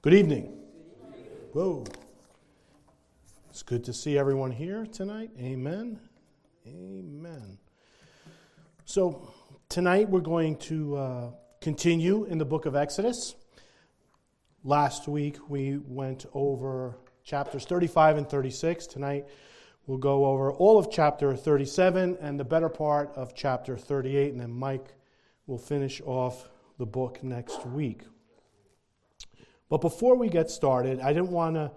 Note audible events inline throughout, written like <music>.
Good evening. Whoa. It's good to see everyone here tonight. Amen. Amen. So, tonight we're going to uh, continue in the book of Exodus. Last week we went over chapters 35 and 36. Tonight we'll go over all of chapter 37 and the better part of chapter 38, and then Mike will finish off the book next week. But before we get started, I didn't want to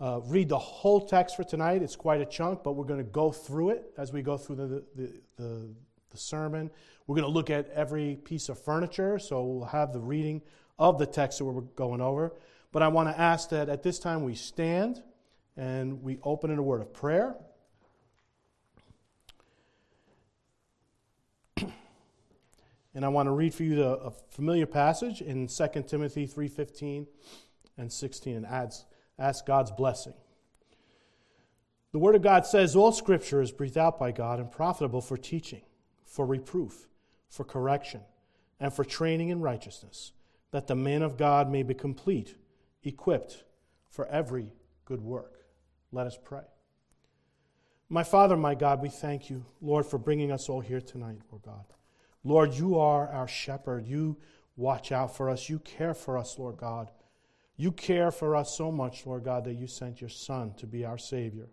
uh, read the whole text for tonight. It's quite a chunk, but we're going to go through it as we go through the, the, the, the sermon. We're going to look at every piece of furniture, so we'll have the reading of the text that we're going over. But I want to ask that at this time we stand and we open in a word of prayer. And I want to read for you the, a familiar passage in 2 Timothy 3:15 and 16 and adds, ask God's blessing. The Word of God says, All Scripture is breathed out by God and profitable for teaching, for reproof, for correction, and for training in righteousness, that the man of God may be complete, equipped for every good work. Let us pray. My Father, my God, we thank you, Lord, for bringing us all here tonight, Lord God. Lord, you are our shepherd. You watch out for us. You care for us, Lord God. You care for us so much, Lord God, that you sent your Son to be our Savior.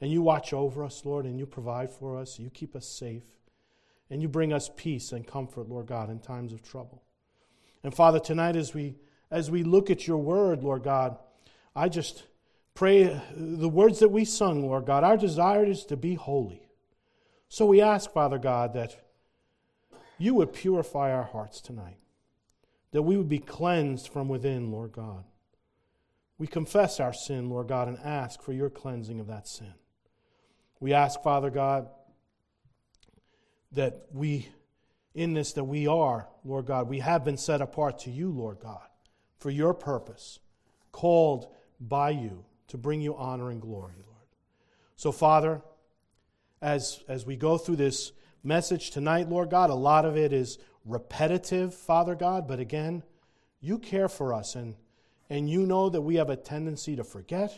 And you watch over us, Lord, and you provide for us. You keep us safe. And you bring us peace and comfort, Lord God, in times of trouble. And Father, tonight as we as we look at your word, Lord God, I just pray the words that we sung, Lord God, our desire is to be holy. So we ask, Father God, that you would purify our hearts tonight, that we would be cleansed from within, Lord God. We confess our sin, Lord God, and ask for your cleansing of that sin. We ask, Father God, that we, in this, that we are, Lord God, we have been set apart to you, Lord God, for your purpose, called by you to bring you honor and glory, Lord. So, Father, as, as we go through this message tonight, Lord God. A lot of it is repetitive, Father God, but again, you care for us and, and you know that we have a tendency to forget,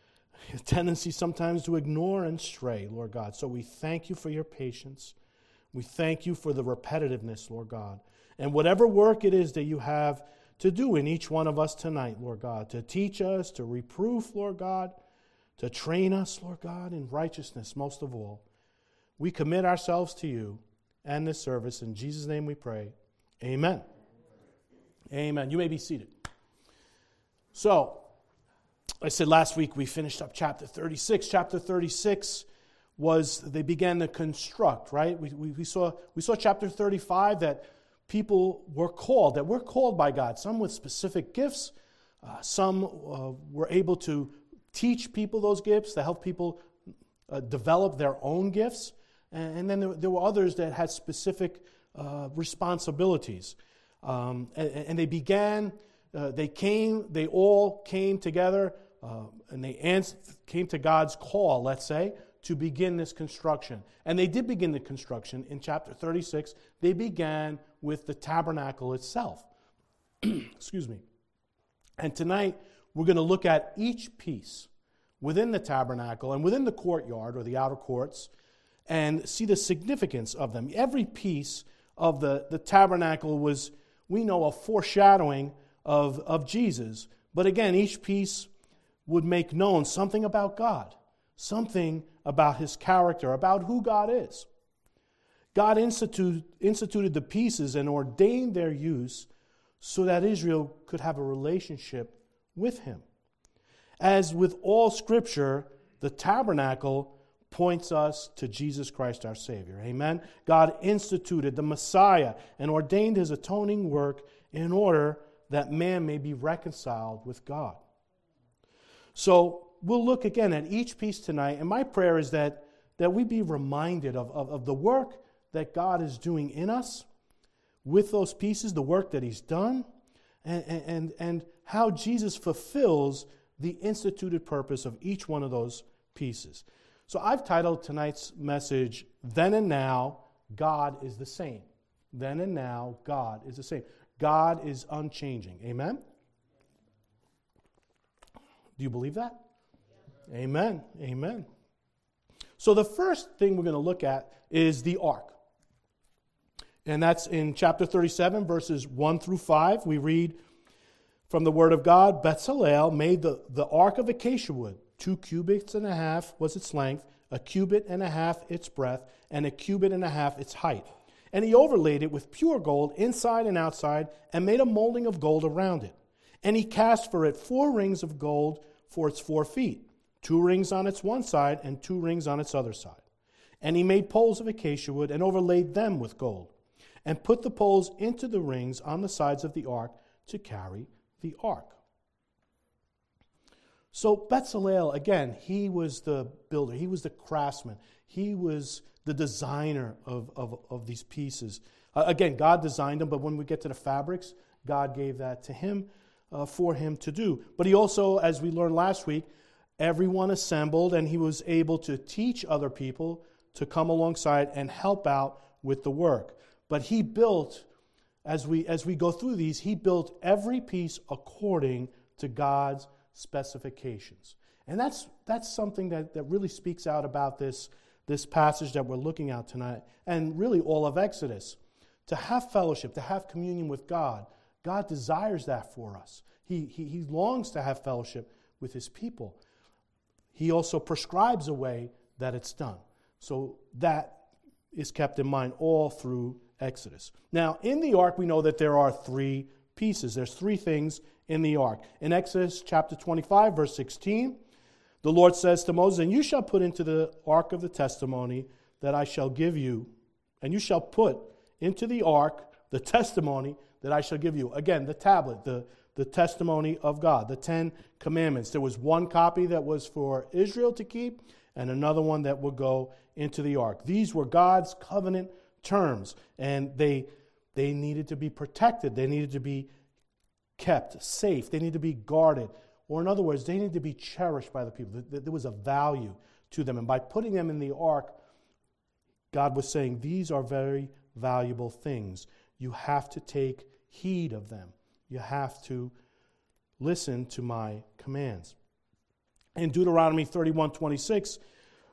<laughs> a tendency sometimes to ignore and stray, Lord God. So we thank you for your patience. We thank you for the repetitiveness, Lord God. And whatever work it is that you have to do in each one of us tonight, Lord God, to teach us, to reproof, Lord God, to train us, Lord God, in righteousness, most of all. We commit ourselves to you and this service. In Jesus' name we pray. Amen. Amen. You may be seated. So, I said last week we finished up chapter 36. Chapter 36 was they began to construct, right? We, we, we, saw, we saw chapter 35 that people were called, that were called by God, some with specific gifts, uh, some uh, were able to teach people those gifts, to help people uh, develop their own gifts. And, then there, were others that had specific uh, responsibilities. Um, and, and, they began, uh, they came, they all came together, uh, and they answered, came to God's call, let's say, to begin this construction. And they did begin the construction in chapter 36. They began with the tabernacle itself. <clears throat> Excuse me. And tonight, we're going to look at each piece within the tabernacle and within the courtyard or the outer courts and see the significance of them. Every piece of the, the tabernacle was, we know, a foreshadowing of, of Jesus. But again, each piece would make known something about God, something about his character, about who God is. God institute, instituted the pieces and ordained their use so that Israel could have a relationship with him. As with all scripture, the tabernacle points us to Jesus Christ our Savior. Amen. God instituted the Messiah and ordained his atoning work in order that man may be reconciled with God. So we'll look again at each piece tonight, and my prayer is that, that we be reminded of, of, of the work that God is doing in us with those pieces, the work that he's done, and, and, and how Jesus fulfills the instituted purpose of each one of those pieces. So I've titled tonight's message, Then and Now, God is the Same. Then and now, God is the same. God is unchanging. Amen? Do you believe that? Amen. Amen. So the first thing we're going to look at is the ark. And that's in chapter 37, verses 1 through 5. We read from the Word of God Bezalel made the, the ark of acacia wood. Two cubits and a half was its length, a cubit and a half its breadth, and a cubit and a half its height. And he overlaid it with pure gold inside and outside, and made a molding of gold around it. And he cast for it four rings of gold for its four feet, two rings on its one side, and two rings on its other side. And he made poles of acacia wood, and overlaid them with gold, and put the poles into the rings on the sides of the ark to carry the ark. So Bezalel, again, he was the builder, he was the craftsman, he was the designer of, of, of these pieces. Uh, again, God designed them, but when we get to the fabrics, God gave that to him uh, for him to do. But he also, as we learned last week, everyone assembled and he was able to teach other people to come alongside and help out with the work. But he built, as we, as we go through these, he built every piece according to God's specifications. And that's, that's something that, that really speaks out about this, this passage that we're looking at tonight, and really all of Exodus. To have fellowship, to have communion with God, God desires that for us. He, he, he longs to have fellowship with his people. He also prescribes a way that it's done. So that is kept in mind all through Exodus. Now, in the ark, we know that there are three pieces. There's three things in the ark. In Exodus chapter 25, verse 16, the Lord says to Moses, And you shall put into the ark of the testimony that I shall give you, and you shall put into the ark the testimony that I shall give you. Again, the tablet, the, the testimony of God, the Ten Commandments. There was one copy that was for Israel to keep, and another one that would go into the ark. These were God's covenant terms, and they, they needed to be protected. They needed to be kept safe. They need to be guarded. Or, in other words, they need to be cherished by the people. There was a value to them. And by putting them in the ark, God was saying, These are very valuable things. You have to take heed of them. You have to listen to my commands. In Deuteronomy 31 26,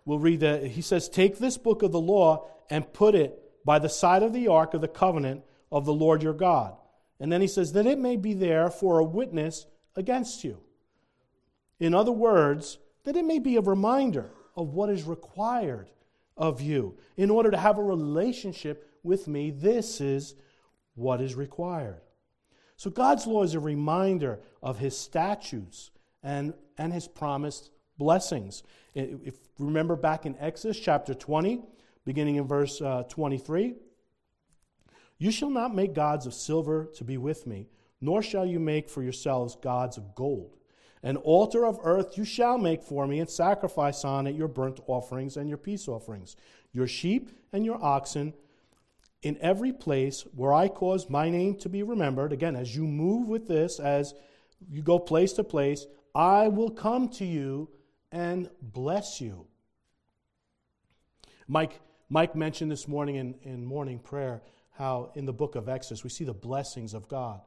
we'll read that he says, Take this book of the law and put it by the side of the ark of the covenant of the Lord your God. And then he says, That it may be there for a witness against you. In other words, that it may be a reminder of what is required of you. In order to have a relationship with me, this is what is required. So God's law is a reminder of his statutes and, and his promised blessings. If remember back in Exodus chapter 20, beginning in verse uh, 23, you shall not make gods of silver to be with me, nor shall you make for yourselves gods of gold. An altar of earth you shall make for me, and sacrifice on it your burnt offerings and your peace offerings, your sheep and your oxen in every place where I cause my name to be remembered, again, as you move with this, as you go place to place, I will come to you and bless you. Mike, Mike mentioned this morning in, in morning prayer how in the book of Exodus we see the blessings of God.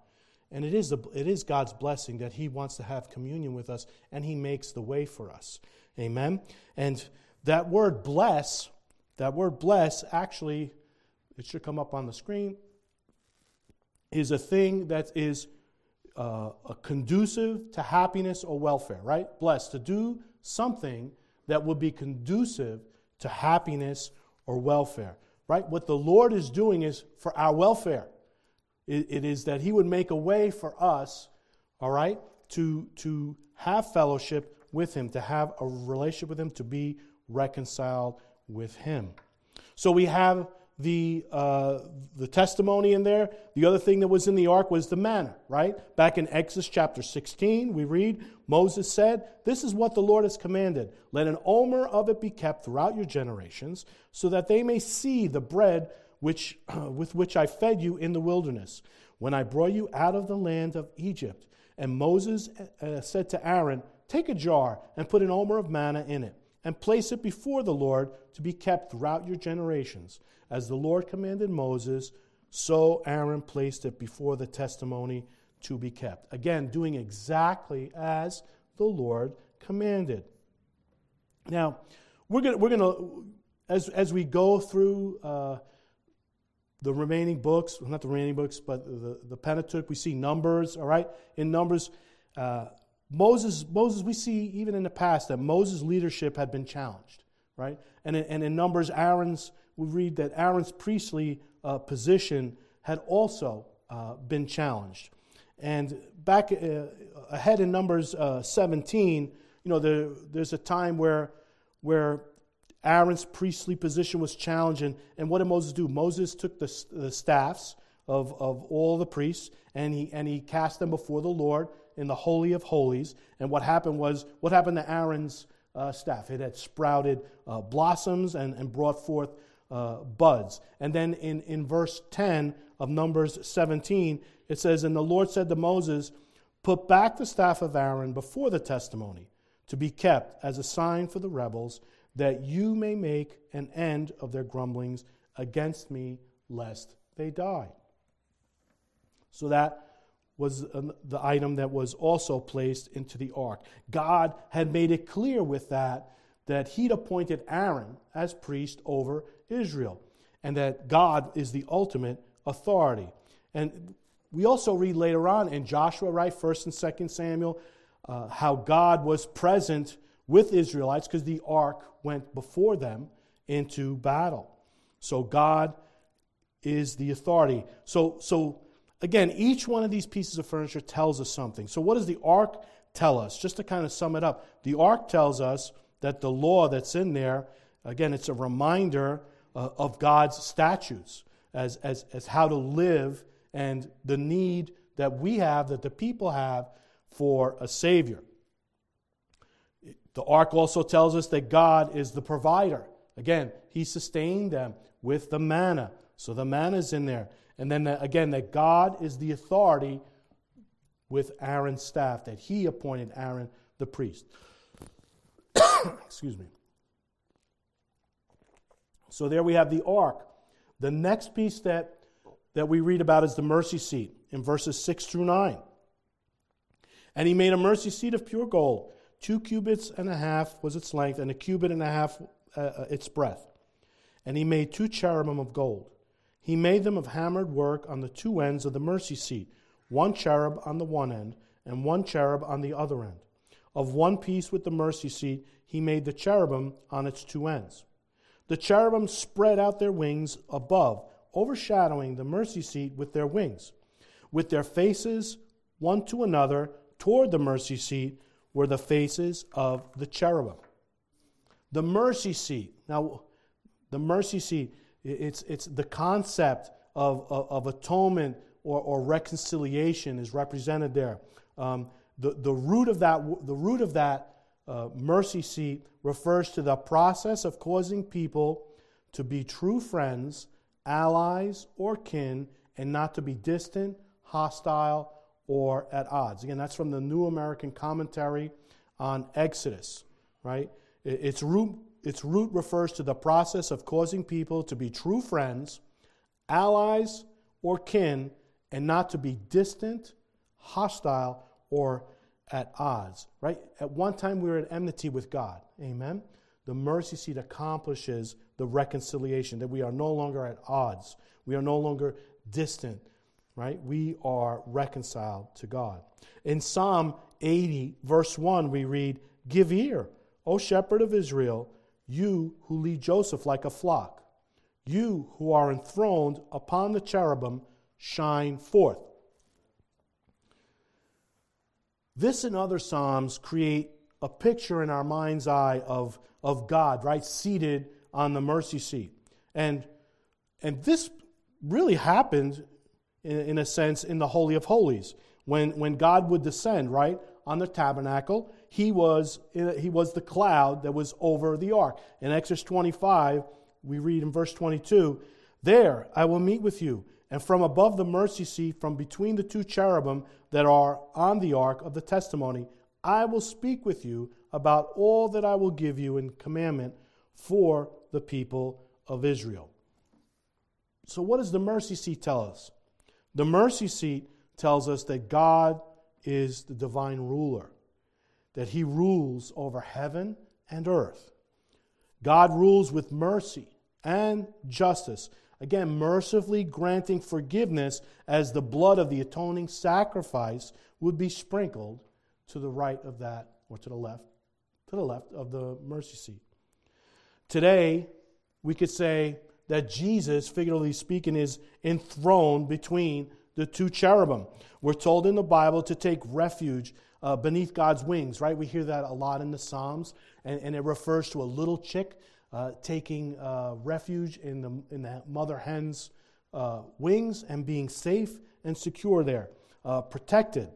And it is, it is God's blessing that He wants to have communion with us and He makes the way for us. Amen? And that word bless, that word bless actually it should come up on the screen, is a thing that is uh, conducive to happiness or welfare, right? Blessed, to do something that would be conducive to happiness or welfare, right? What the Lord is doing is for our welfare. it, it is that He would make a way for us, all right, to, to have fellowship with Him, to have a relationship with Him, to be reconciled with Him. So we have the, uh, the testimony in there. The other thing that was in the ark was the manna, right? Back in Exodus chapter 16, we read Moses said, This is what the Lord has commanded. Let an omer of it be kept throughout your generations, so that they may see the bread which, <clears throat> with which I fed you in the wilderness, when I brought you out of the land of Egypt. And Moses uh, said to Aaron, Take a jar and put an omer of manna in it, and place it before the Lord to be kept throughout your generations. As the Lord commanded Moses, so Aaron placed it before the testimony to be kept. Again, doing exactly as the Lord commanded. Now, we're going we're gonna, as, as we go through uh, the remaining books, not the remaining books, but the, the Pentateuch, we see Numbers, all right? In Numbers, uh, Moses, Moses, we see even in the past that Moses' leadership had been challenged, right? And in, and in Numbers, Aaron's, we read that Aaron's priestly uh, position had also uh, been challenged. And back uh, ahead in Numbers uh, 17, you know, there, there's a time where, where Aaron's priestly position was challenged. And, and what did Moses do? Moses took the, the staffs of, of all the priests and he, and he cast them before the Lord in the Holy of Holies. And what happened was, what happened to Aaron's uh, staff? It had sprouted uh, blossoms and, and brought forth uh, buds. And then in, in verse 10 of Numbers 17, it says, And the Lord said to Moses, Put back the staff of Aaron before the testimony to be kept as a sign for the rebels, that you may make an end of their grumblings against me, lest they die. So that was the item that was also placed into the ark. God had made it clear with that that he'd appointed Aaron as priest over Israel and that God is the ultimate authority. And we also read later on in Joshua, right, 1st and 2nd Samuel, uh, how God was present with Israelites because the ark went before them into battle. So God is the authority. So, so again, each one of these pieces of furniture tells us something. So, what does the ark tell us? Just to kind of sum it up, the ark tells us that the law that's in there, again, it's a reminder uh, of God's statutes as, as, as how to live and the need that we have, that the people have for a Savior. The ark also tells us that God is the provider. Again, He sustained them with the manna. So the manna is in there. And then again, that God is the authority with Aaron's staff, that He appointed Aaron the priest. <coughs> Excuse me. So there we have the ark. The next piece that, that we read about is the mercy seat in verses 6 through 9. And he made a mercy seat of pure gold. Two cubits and a half was its length, and a cubit and a half uh, uh, its breadth. And he made two cherubim of gold. He made them of hammered work on the two ends of the mercy seat, one cherub on the one end, and one cherub on the other end. Of one piece with the mercy seat, he made the cherubim on its two ends. The cherubim spread out their wings above, overshadowing the mercy seat with their wings. With their faces one to another toward the mercy seat were the faces of the cherubim. The mercy seat. Now, the mercy seat, it's, it's the concept of, of, of atonement or, or reconciliation is represented there. Um, the, the root of that, the root of that uh, mercy seat refers to the process of causing people to be true friends, allies, or kin, and not to be distant, hostile, or at odds. Again, that's from the New American Commentary on Exodus, right? Its root, its root refers to the process of causing people to be true friends, allies, or kin, and not to be distant, hostile, or at odds, right? At one time, we were at enmity with God. Amen? The mercy seat accomplishes the reconciliation, that we are no longer at odds. We are no longer distant, right? We are reconciled to God. In Psalm 80, verse 1, we read, Give ear, O shepherd of Israel, you who lead Joseph like a flock. You who are enthroned upon the cherubim, shine forth. This and other Psalms create a picture in our mind's eye of, of God, right, seated on the mercy seat. And, and this really happened, in, in a sense, in the Holy of Holies. When, when God would descend, right, on the tabernacle, he was, he was the cloud that was over the ark. In Exodus 25, we read in verse 22 There I will meet with you and from above the mercy seat, from between the two cherubim that are on the ark of the testimony, I will speak with you about all that I will give you in commandment for the people of Israel. So, what does the mercy seat tell us? The mercy seat tells us that God is the divine ruler, that he rules over heaven and earth. God rules with mercy and justice. Again, mercifully granting forgiveness as the blood of the atoning sacrifice would be sprinkled to the right of that, or to the left, to the left of the mercy seat. Today, we could say that Jesus, figuratively speaking, is enthroned between the two cherubim. We're told in the Bible to take refuge uh, beneath God's wings, right? We hear that a lot in the Psalms, and, and it refers to a little chick uh, taking uh, refuge in the, in the mother hen's uh, wings and being safe and secure there, uh, protected.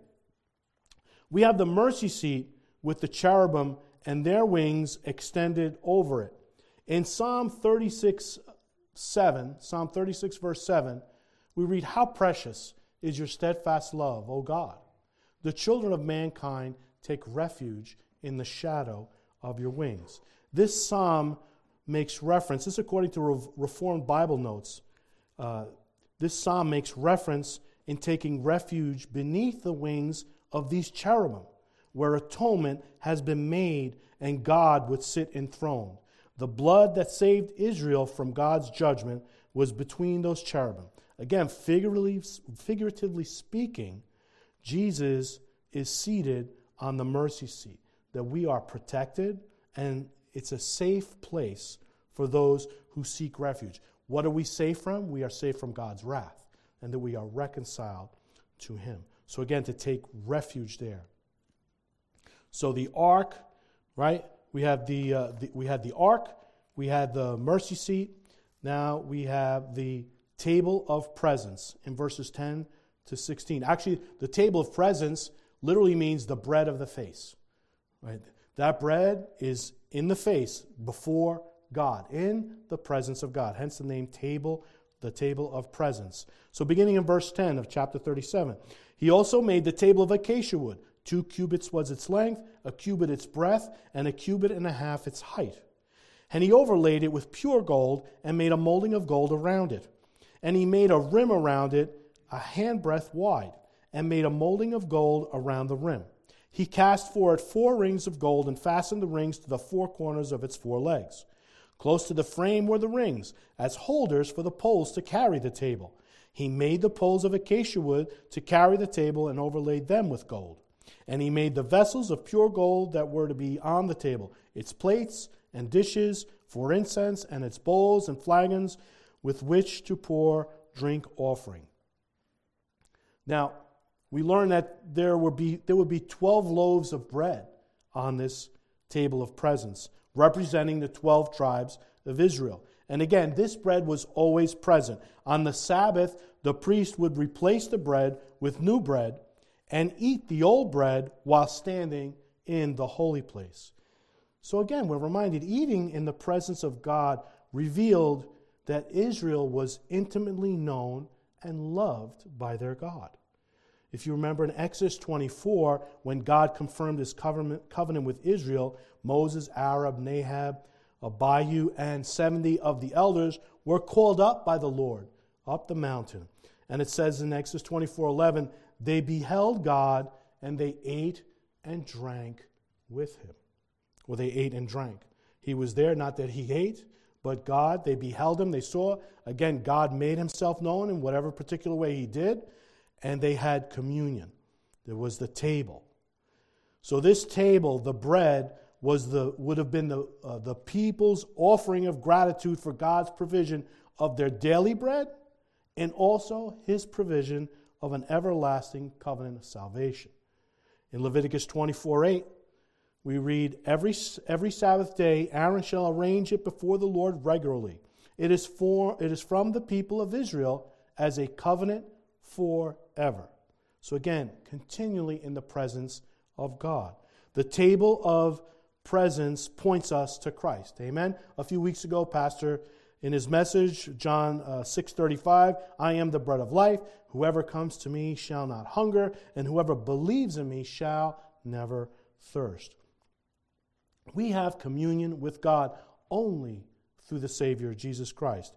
We have the mercy seat with the cherubim and their wings extended over it. In Psalm 36, 7, Psalm 36, verse 7, we read, How precious is your steadfast love, O God! The children of mankind take refuge in the shadow of your wings. This psalm makes reference, this according to Reformed Bible notes, uh, this psalm makes reference in taking refuge beneath the wings of these cherubim, where atonement has been made and God would sit enthroned. The blood that saved Israel from God's judgment was between those cherubim. Again, figuratively, figuratively speaking, Jesus is seated on the mercy seat, that we are protected and it's a safe place for those who seek refuge. What are we safe from? We are safe from God's wrath and that we are reconciled to Him. So, again, to take refuge there. So, the ark, right? We have the, uh, the, we had the ark, we had the mercy seat. Now we have the table of presence in verses 10 to 16. Actually, the table of presence literally means the bread of the face. Right? That bread is in the face before God, in the presence of God. Hence the name table, the table of presence. So beginning in verse 10 of chapter 37, he also made the table of acacia wood. Two cubits was its length, a cubit its breadth, and a cubit and a half its height. And he overlaid it with pure gold and made a molding of gold around it. And he made a rim around it, a handbreadth wide, and made a molding of gold around the rim. He cast for it four rings of gold and fastened the rings to the four corners of its four legs. Close to the frame were the rings, as holders for the poles to carry the table. He made the poles of acacia wood to carry the table and overlaid them with gold. And he made the vessels of pure gold that were to be on the table, its plates and dishes for incense, and its bowls and flagons with which to pour drink offering. Now, we learn that there would be, there would be 12 loaves of bread on this table of presence, representing the 12 tribes of Israel. And again, this bread was always present. On the Sabbath, the priest would replace the bread with new bread and eat the old bread while standing in the holy place. So again, we're reminded eating in the presence of God revealed that Israel was intimately known and loved by their God. If you remember in Exodus 24, when God confirmed his covenant, with Israel, Moses, Aaron, Nadab, Abihu, and 70 of the elders were called up by the Lord up the mountain. And it says in Exodus 24 11, they beheld God and they ate and drank with him. Well, they ate and drank. He was there, not that he ate, but God, they beheld him, they saw. Again, God made himself known in whatever particular way he did, and they had communion. There was the table. So, this table, the bread, was the, would have been the, uh, the people's offering of gratitude for God's provision of their daily bread and also his provision of an everlasting covenant of salvation. In Leviticus 24 8, we read, every, every Sabbath day Aaron shall arrange it before the Lord regularly. It is, for, it is from the people of Israel as a covenant forever. So again, continually in the presence of God. The table of presence points us to Christ. Amen. A few weeks ago, Pastor in his message, John uh, 6:35, I am the bread of life. Whoever comes to me shall not hunger, and whoever believes in me shall never thirst. We have communion with God only through the Savior Jesus Christ,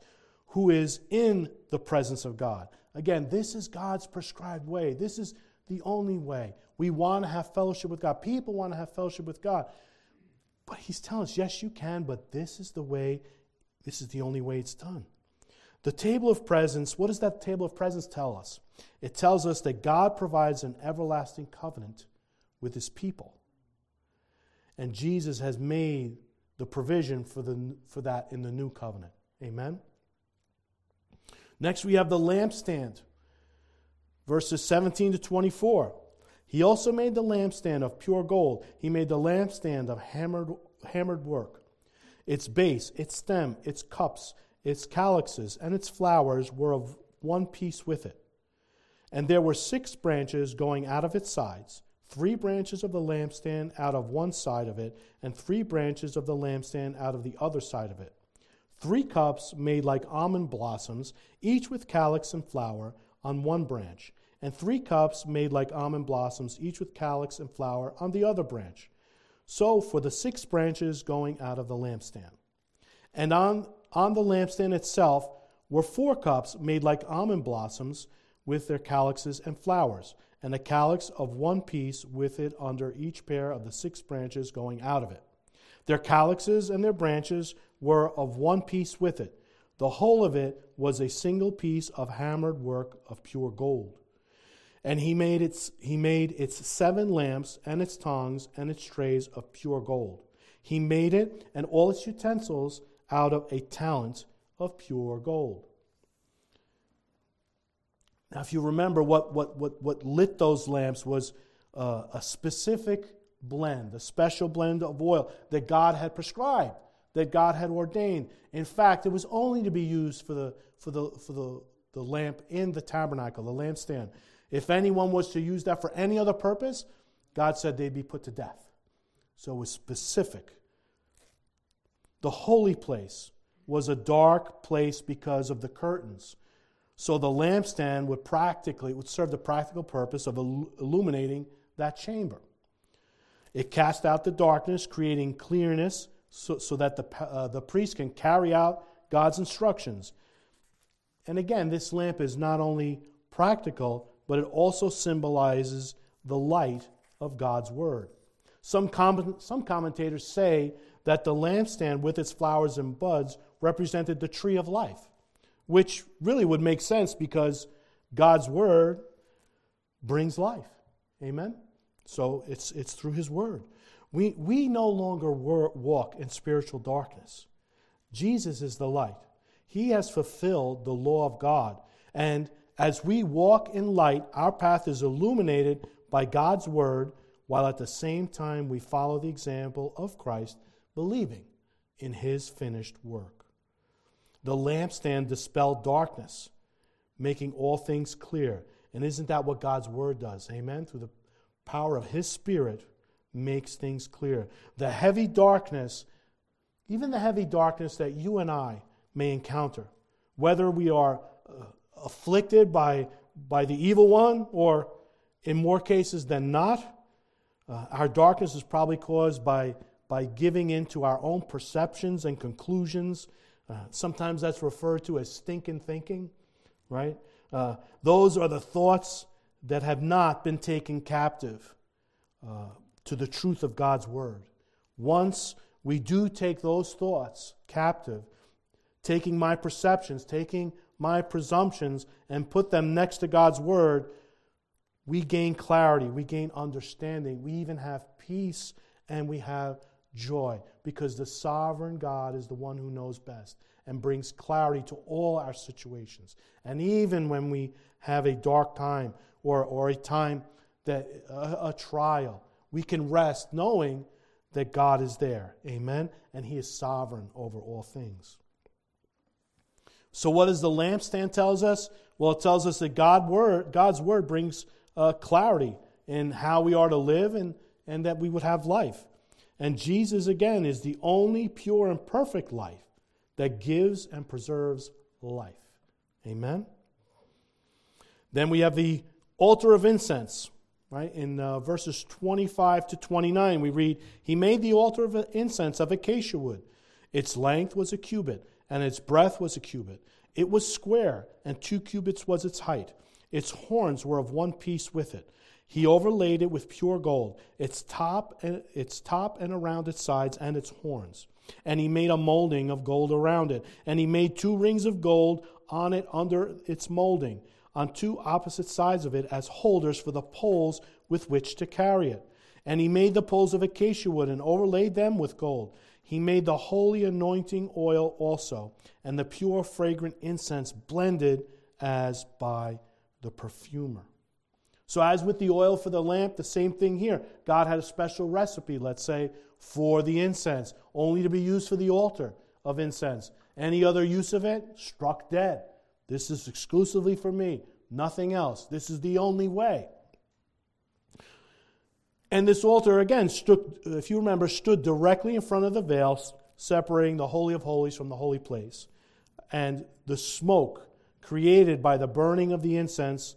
who is in the presence of God. Again, this is God's prescribed way. This is the only way. We want to have fellowship with God. People want to have fellowship with God. But he's telling us, yes, you can, but this is the way, this is the only way it's done. The table of presence, what does that table of presence tell us? It tells us that God provides an everlasting covenant with his people. And Jesus has made the provision for, the, for that in the new covenant. Amen? Next, we have the lampstand, verses 17 to 24. He also made the lampstand of pure gold. He made the lampstand of hammered, hammered work. Its base, its stem, its cups, its calyxes, and its flowers were of one piece with it. And there were six branches going out of its sides three branches of the lampstand out of one side of it, and three branches of the lampstand out of the other side of it. Three cups made like almond blossoms, each with calyx and flower on one branch and three cups made like almond blossoms, each with calyx and flower on the other branch. So for the six branches going out of the lampstand. And on, on the lampstand itself were four cups made like almond blossoms with their calyxes and flowers, and a calyx of one piece with it under each pair of the six branches going out of it. Their calyxes and their branches were of one piece with it. The whole of it was a single piece of hammered work of pure gold. And he made its, he made its seven lamps and its tongs and its trays of pure gold. He made it and all its utensils out of a talent of pure gold. Now, if you remember, what, what, what, what lit those lamps was uh, a specific blend, a special blend of oil that God had prescribed, that God had ordained. In fact, it was only to be used for the, for the, for the, the lamp in the tabernacle, the lampstand. If anyone was to use that for any other purpose, God said they'd be put to death. So it was specific. The holy place was a dark place because of the curtains. So the lampstand would practically would serve the practical purpose of illuminating that chamber. It cast out the darkness, creating clearness so, so that the, uh, the priest can carry out God's instructions. And again, this lamp is not only practical, but it also symbolizes the light of God's Word. Some, com- some commentators say that the lampstand with its flowers and buds represented the tree of life, which really would make sense because God's Word brings life. Amen? So it's, it's through His Word. We, we no longer walk in spiritual darkness. Jesus is the light. He has fulfilled the law of God. And as we walk in light, our path is illuminated by God's word, while at the same time we follow the example of Christ, believing in his finished work. The lampstand dispelled darkness, making all things clear. And isn't that what God's word does? Amen? Through the power of his spirit, makes things clear. The heavy darkness, even the heavy darkness that you and I may encounter, whether we are uh, afflicted by, by the evil one, or in more cases than not, uh, our darkness is probably caused by, by giving in to our own perceptions and conclusions. Uh, sometimes that's referred to as stinking thinking, right? Uh, those are the thoughts that have not been taken captive uh, to the truth of God's word. Once we do take those thoughts captive, taking my perceptions, taking my presumptions and put them next to God's word, we gain clarity, we gain understanding, we even have peace and we have joy because the sovereign God is the one who knows best and brings clarity to all our situations. And even when we have a dark time or, or a time that a, a trial, we can rest knowing that God is there. Amen. And He is sovereign over all things. So, what does the lampstand tells us? Well, it tells us that God word, God's word brings uh, clarity in how we are to live and, and that we would have life. And Jesus, again, is the only pure and perfect life that gives and preserves life. Amen? Then we have the altar of incense, right? In uh, verses 25 to 29, we read, He made the altar of incense of acacia wood. Its length was a cubit and its breadth was a cubit. It was square, and two cubits was its height. Its horns were of one piece with it. He overlaid it with pure gold, its top and its top and around its sides and its horns. And he made a molding of gold around it, and he made two rings of gold on it under its molding, on two opposite sides of it as holders for the poles with which to carry it. And he made the poles of acacia wood and overlaid them with gold. He made the holy anointing oil also, and the pure fragrant incense blended as by the perfumer. So, as with the oil for the lamp, the same thing here. God had a special recipe, let's say, for the incense, only to be used for the altar of incense. Any other use of it? Struck dead. This is exclusively for me, nothing else. This is the only way. And this altar, again, stood, if you remember, stood directly in front of the veil, separating the Holy of Holies from the holy place. And the smoke created by the burning of the incense,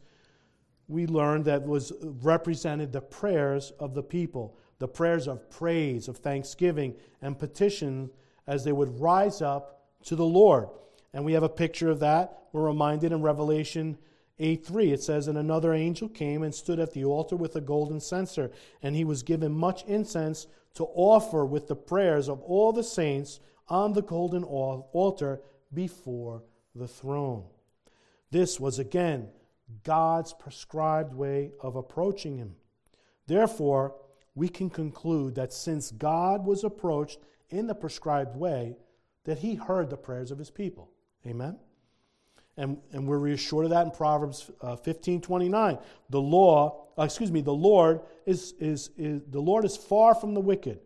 we learned that was represented the prayers of the people, the prayers of praise, of thanksgiving, and petition as they would rise up to the Lord. And we have a picture of that. We're reminded in Revelation 8 3, it says, And another angel came and stood at the altar with a golden censer, and he was given much incense to offer with the prayers of all the saints on the golden altar before the throne. This was again God's prescribed way of approaching him. Therefore, we can conclude that since God was approached in the prescribed way, that he heard the prayers of his people. Amen? And, and we're reassured of that in Proverbs uh, 15 29. The law, uh, excuse me, the Lord is, is, is, the Lord is far from the wicked,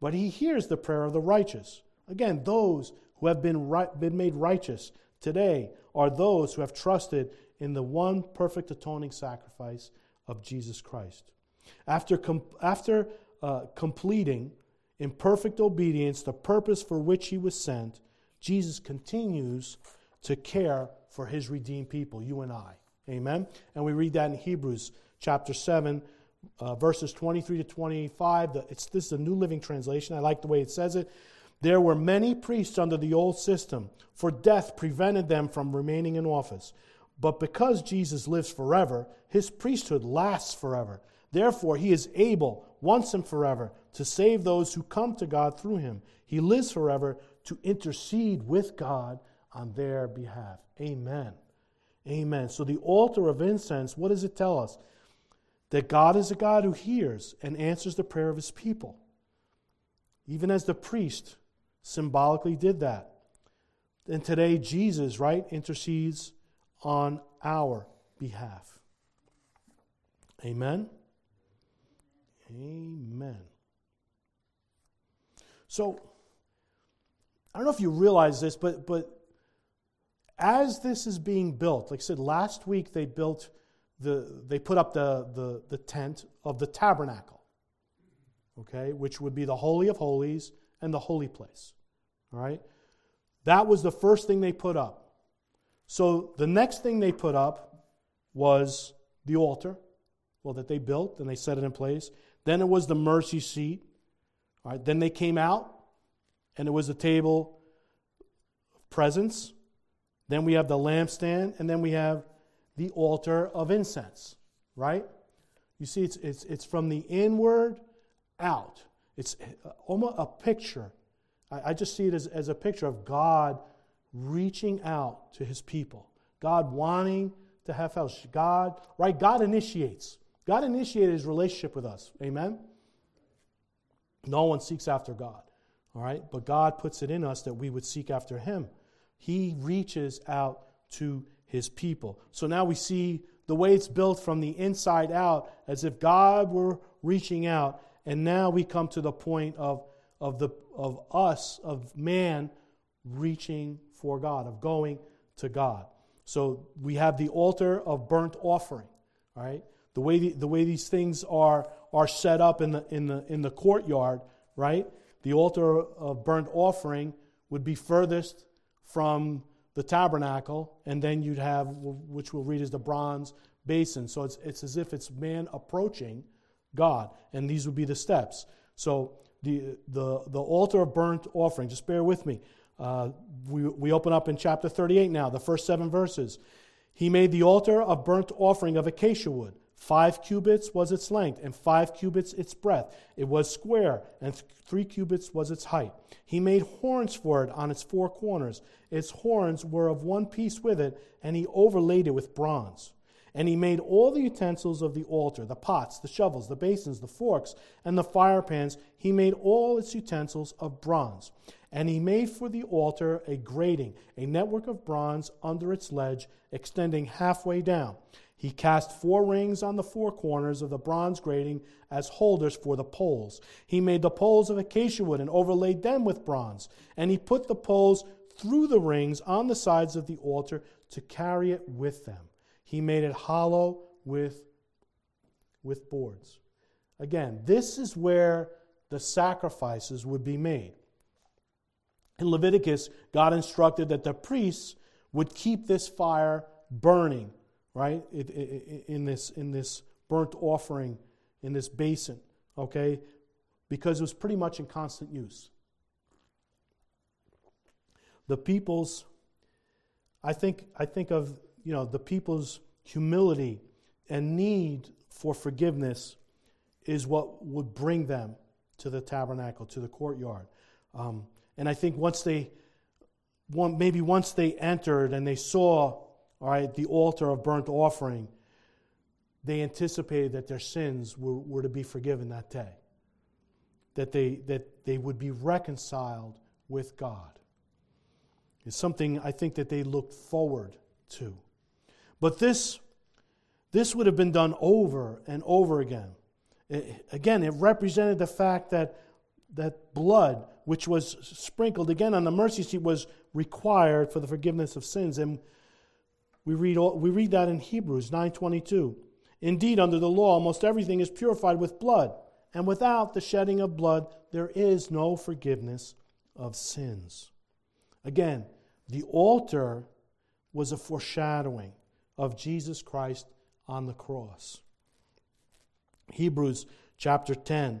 but he hears the prayer of the righteous. Again, those who have been, right, been made righteous today are those who have trusted in the one perfect atoning sacrifice of Jesus Christ. After, com- after uh, completing in perfect obedience the purpose for which he was sent, Jesus continues to care for his redeemed people, you and I. Amen? And we read that in Hebrews chapter 7, uh, verses 23 to 25. The, it's, this is a New Living Translation. I like the way it says it. There were many priests under the old system, for death prevented them from remaining in office. But because Jesus lives forever, his priesthood lasts forever. Therefore, he is able, once and forever, to save those who come to God through him. He lives forever to intercede with God on their behalf. Amen. Amen. So, the altar of incense, what does it tell us? That God is a God who hears and answers the prayer of his people. Even as the priest symbolically did that. And today, Jesus, right, intercedes on our behalf. Amen. Amen. So, I don't know if you realize this, but, but as this is being built, like I said, last week they built the, they put up the, the, the tent of the tabernacle, okay, which would be the Holy of Holies and the holy place. All right? That was the first thing they put up. So the next thing they put up was the altar, well, that they built and they set it in place. Then it was the mercy seat. All right, then they came out and it was a table of presence. Then we have the lampstand, and then we have the altar of incense, right? You see, it's, it's, it's from the inward out. It's uh, almost a picture. I, I just see it as, as a picture of God reaching out to his people, God wanting to have fellowship. God, right? God initiates. God initiated his relationship with us. Amen? No one seeks after God. All right? But God puts it in us that we would seek after him. He reaches out to his people. So now we see the way it's built from the inside out as if God were reaching out. And now we come to the point of, of, the, of us, of man, reaching for God, of going to God. So we have the altar of burnt offering. All right? The way, the, the way these things are, are set up in the, in, the, in the courtyard, right? The altar of burnt offering would be furthest from the tabernacle, and then you'd have, which we'll read as the bronze basin. So it's, it's as if it's man approaching God, and these would be the steps. So the, the, the altar of burnt offering, just bear with me. Uh, we, we open up in chapter 38 now, the first seven verses. He made the altar of burnt offering of acacia wood Five cubits was its length, and five cubits its breadth. It was square, and three cubits was its height. He made horns for it on its four corners. Its horns were of one piece with it, and he overlaid it with bronze. And he made all the utensils of the altar the pots, the shovels, the basins, the forks, and the fire pans. He made all its utensils of bronze. And he made for the altar a grating, a network of bronze under its ledge, extending halfway down. He cast four rings on the four corners of the bronze grating as holders for the poles. He made the poles of acacia wood and overlaid them with bronze. And he put the poles through the rings on the sides of the altar to carry it with them. He made it hollow with, with boards. Again, this is where the sacrifices would be made. In Leviticus, God instructed that the priests would keep this fire burning right? In this in this burnt offering in this basin, okay? Because it was pretty much in constant use. The people's I think I think of, you know, the people's humility and need for forgiveness is what would bring them to the tabernacle, to the courtyard. Um, and I think once they, maybe once they entered and they saw all right, the altar of burnt offering, they anticipated that their sins were, were to be forgiven that day, that they, that they would be reconciled with God. It's something I think that they looked forward to. But this, this would have been done over and over again. It, again, it represented the fact that, that blood, which was sprinkled again on the mercy seat, was required for the forgiveness of sins. And we read, we read that in Hebrews 9.22. Indeed, under the law, almost everything is purified with blood, and without the shedding of blood, there is no forgiveness of sins. Again, the altar was a foreshadowing of Jesus Christ on the cross. Hebrews chapter 10,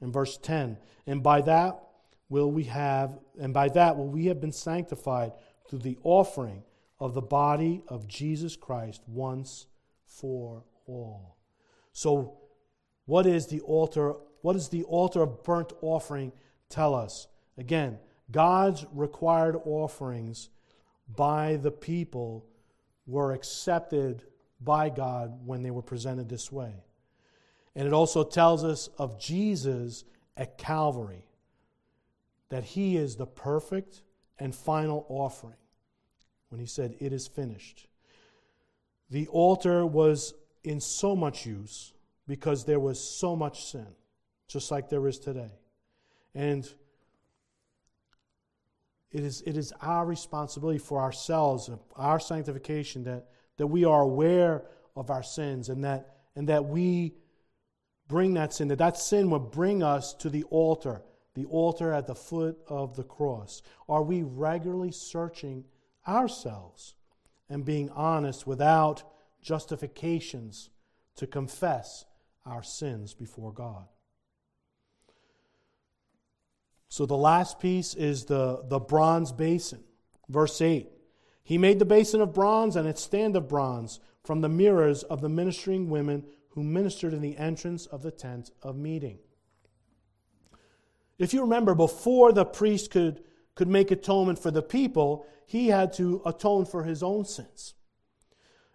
In verse 10, and by that will we have, and by that will we have been sanctified through the offering of the body of Jesus Christ once for all. So, what is the altar? What does the altar of burnt offering tell us? Again, God's required offerings by the people were accepted by God when they were presented this way. And it also tells us of Jesus at Calvary, that he is the perfect and final offering when he said, It is finished. The altar was in so much use because there was so much sin, just like there is today. And it is, it is our responsibility for ourselves, our sanctification, that, that we are aware of our sins and that, and that we bring that sin, that that sin will bring us to the altar, the altar at the foot of the cross. Are we regularly searching ourselves and being honest without justifications to confess our sins before God. So the last piece is the, the bronze basin. Verse 8 He made the basin of bronze and its stand of bronze from the mirrors of the ministering women who ministered in the entrance of the tent of meeting. If you remember, before the priest could could make atonement for the people, he had to atone for his own sins.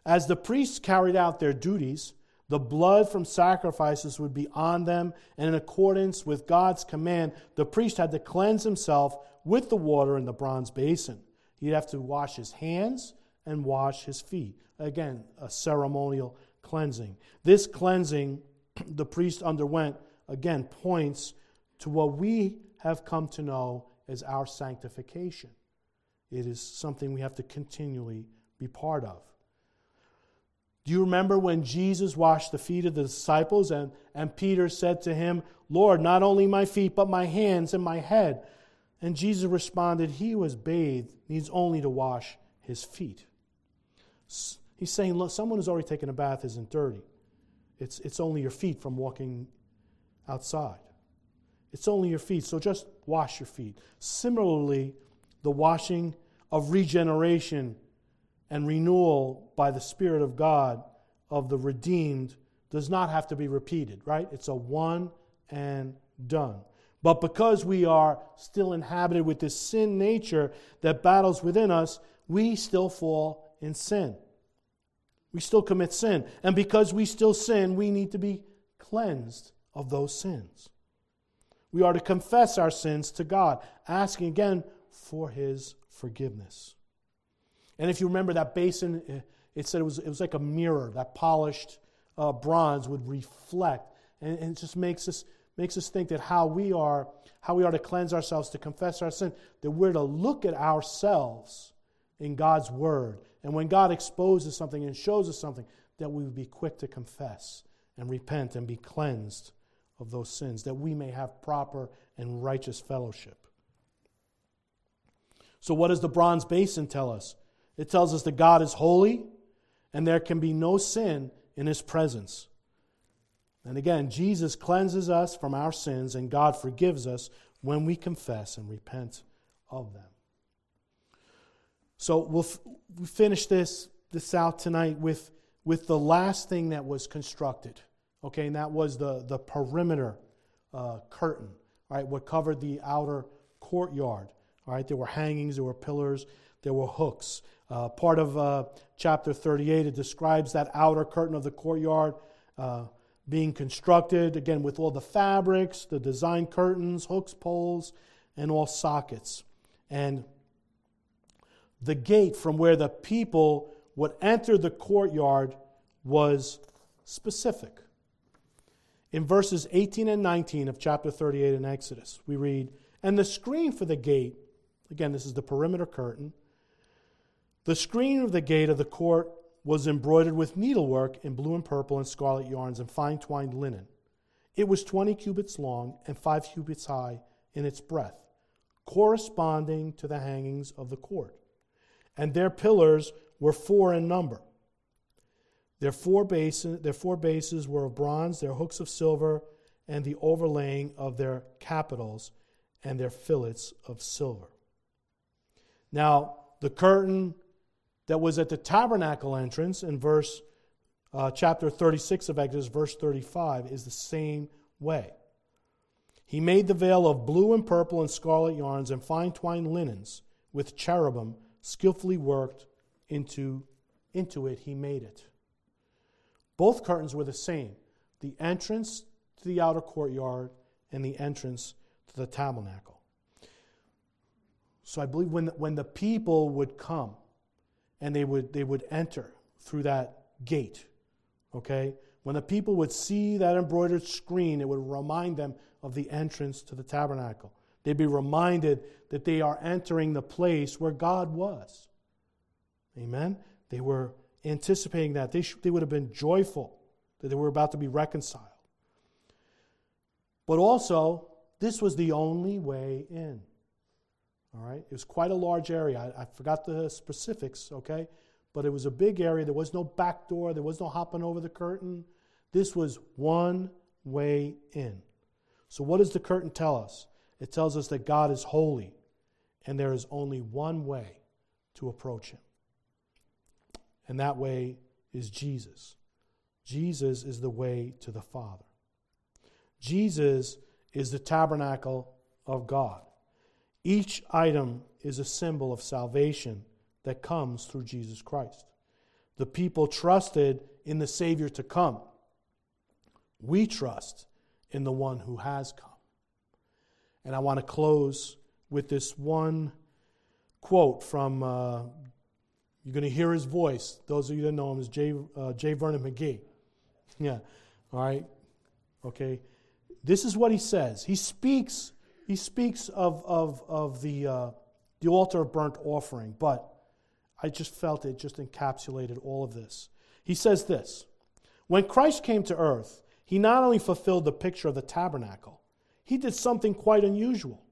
As the priests carried out their duties, the blood from sacrifices would be on them, and in accordance with God's command, the priest had to cleanse himself with the water in the bronze basin. He'd have to wash his hands and wash his feet. Again, a ceremonial cleansing. This cleansing <clears throat> the priest underwent, again, points to what we have come to know as our sanctification. It is something we have to continually be part of. Do you remember when Jesus washed the feet of the disciples and, and Peter said to him, Lord, not only my feet, but my hands and my head? And Jesus responded, He is bathed needs only to wash his feet. He's saying, Look, someone who's already taken a bath isn't dirty. It's, it's only your feet from walking outside. It's only your feet, so just wash your feet. Similarly, the washing of regeneration and renewal by the Spirit of God of the redeemed does not have to be repeated, right? It's a one and done. But because we are still inhabited with this sin nature that battles within us, we still fall in sin. We still commit sin. And because we still sin, we need to be cleansed of those sins. We are to confess our sins to God, asking again for His forgiveness. And if you remember that basin, eh, it said it was, it was like a mirror, that polished uh, bronze would reflect. And, and, it just makes us, makes us think that how we, are, how we are to cleanse ourselves, to confess our sin, that we're to look at ourselves in God's Word. And when God exposes something and shows us something, that we would be quick to confess and repent and be cleansed of those sins, that we may have proper and righteous fellowship. So, what does the bronze basin tell us? It tells us that God is holy and there can be no sin in his presence. And again, Jesus cleanses us from our sins and God forgives us when we confess and repent of them. So we'll, f- we finish this, this out tonight with, with the last thing that was constructed. Okay, and that was the, the perimeter uh, curtain, right, what covered the outer courtyard. All right, there were hangings, there were pillars, there were hooks. Uh, part of uh, chapter 38, it describes that outer curtain of the courtyard uh, being constructed, again, with all the fabrics, the design curtains, hooks, poles, and all sockets. And the gate from where the people would enter the courtyard was specific. In verses 18 and 19 of chapter 38 in Exodus, we read, And the screen for the gate, again, this is the perimeter curtain, the screen of the gate of the court was embroidered with needlework in blue and purple and scarlet yarns and fine twined linen. It was 20 cubits long and 5 cubits high in its breadth, corresponding to the hangings of the court. And their pillars were four in number. Their four, bases, their four bases were of bronze, their hooks of silver, and the overlaying of their capitals and their fillets of silver. Now, the curtain that was at the tabernacle entrance in verse uh, chapter 36 of Exodus, verse 35, is the same way. He made the veil of blue and purple and scarlet yarns and fine twined linens with cherubim skillfully worked into, into it. He made it. Both curtains were the same the entrance to the outer courtyard and the entrance to the tabernacle. So I believe when the, when the people would come and they would, they would enter through that gate, okay? When the people would see that embroidered screen, it would remind them of the entrance to the tabernacle. They'd be reminded that they are entering the place where God was. Amen? They were anticipating that. They, sh- they would have been joyful that they were about to be reconciled. But also, this was the only way in. All right? It was quite a large area. I, I forgot the specifics, okay? But it was a big area. There was no back door, there was no hopping over the curtain. This was one way in. So, what does the curtain tell us? It tells us that God is holy and there is only one way to approach Him and that way is Jesus. Jesus is the way to the Father. Jesus is the tabernacle of God. Each item is a symbol of salvation that comes through Jesus Christ. The people trusted in the Savior to come. We trust in the one who has come. And I want to close with this one quote from uh, you're going to hear his voice. Those of you that know him is J. Uh. Vernon McGee. <laughs> Yeah. All right. Okay. This is what he says. He speaks. He speaks of of of the uh, the altar of burnt offering, but I just felt it just encapsulated all of this. He says this When Christ came to earth, he not only fulfilled the picture of the tabernacle, he did something quite unusual.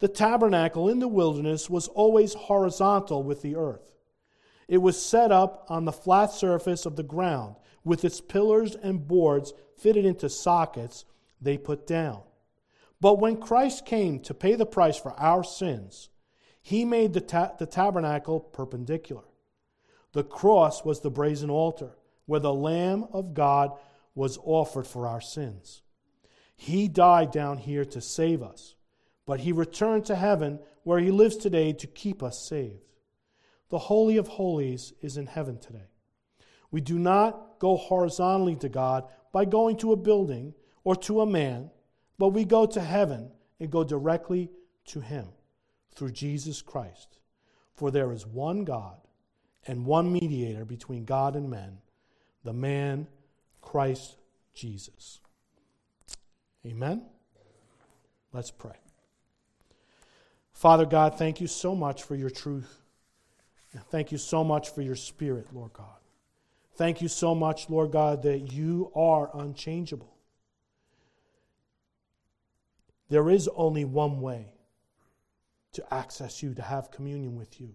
The tabernacle in the wilderness was always horizontal with the earth. It was set up on the flat surface of the ground with its pillars and boards fitted into sockets they put down. But when Christ came to pay the price for our sins, he made the, ta- the tabernacle perpendicular. The cross was the brazen altar where the Lamb of God was offered for our sins. He died down here to save us, but he returned to heaven where he lives today to keep us saved. The Holy of Holies is in heaven today. We do not go horizontally to God by going to a building or to a man, but we go to heaven and go directly to him through Jesus Christ. For there is one God and one mediator between God and men, the man Christ Jesus. Amen? Let's pray. Father God, thank you so much for your truth. Thank you so much for your spirit, Lord God. Thank you so much, Lord God, that you are unchangeable. There is only one way to access you, to have communion with you.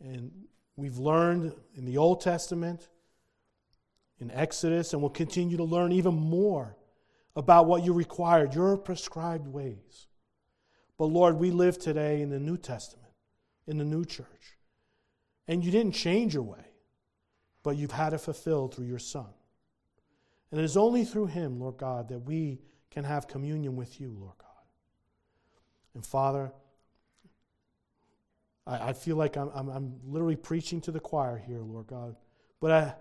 And we've learned in the Old Testament, in Exodus, and we'll continue to learn even more about what you required, your prescribed ways. But Lord, we live today in the New Testament, in the new church. And you didn't change your way, but you've had it fulfilled through your Son. And it is only through him, Lord God, that we can have communion with you, Lord God. And Father, I, I feel like I'm, I'm, I'm, literally preaching to the choir here, Lord God. But I,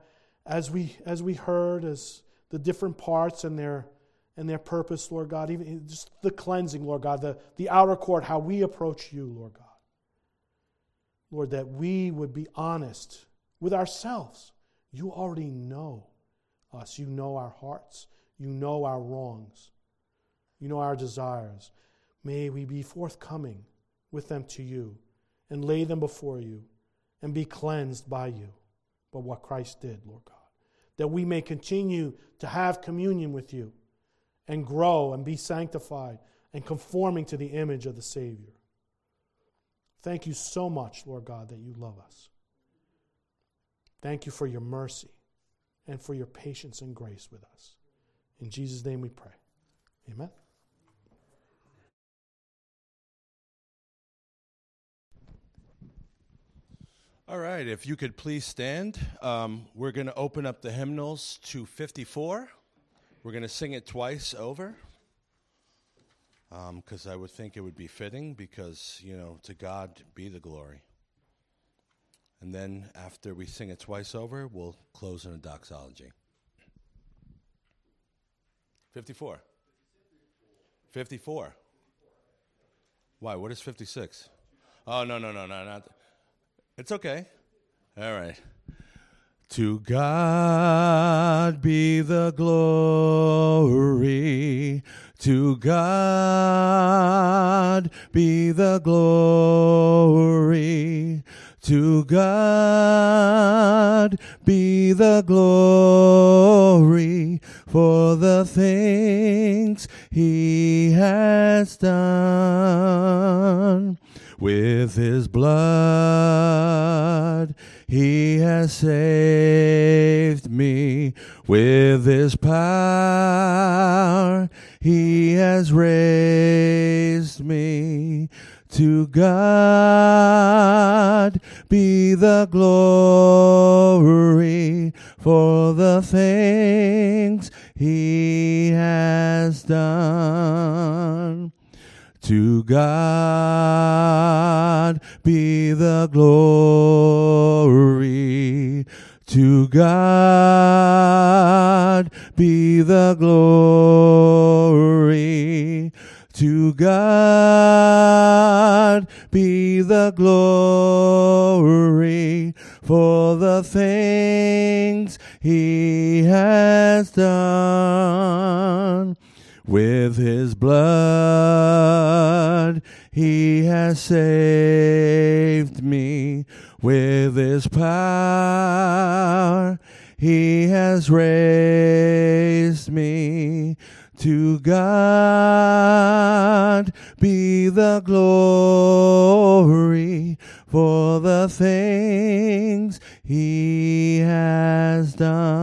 as, we, as we heard, as the different parts and their and their purpose, Lord God, even just the cleansing, Lord God, the, the outer court, how we approach you, Lord God. Lord, that we would be honest with ourselves. You already know us. You know our hearts. You know our wrongs. You know our desires. May we be forthcoming with them to you and lay them before you and be cleansed by you by what Christ did, Lord God. That we may continue to have communion with you and grow and be sanctified and conforming to the image of the Savior. Thank you so much, Lord God, that you love us. Thank you for your mercy and for your patience and grace with us. In Jesus' name we pray. Amen. All right, if you could please stand. Um, we're going to open up the hymnals to 54. We're going to sing it twice over because um, I would think it would be fitting because, you know, to God be the glory. And then after we sing it twice over, we'll close in a doxology. 54. 54. Why? What is 56? Oh, no, no, no, no, not. It's okay. All right. To God be the glory. To God be the glory. To God be the glory for the things he has done with his blood he has saved me with his power. He has raised me to God be the glory for the things he has done. To God be the glory. To God be the glory. To God be the glory for the things he has done. With his blood he has saved me. With his power, he has raised me. To God be the glory for the things he has done.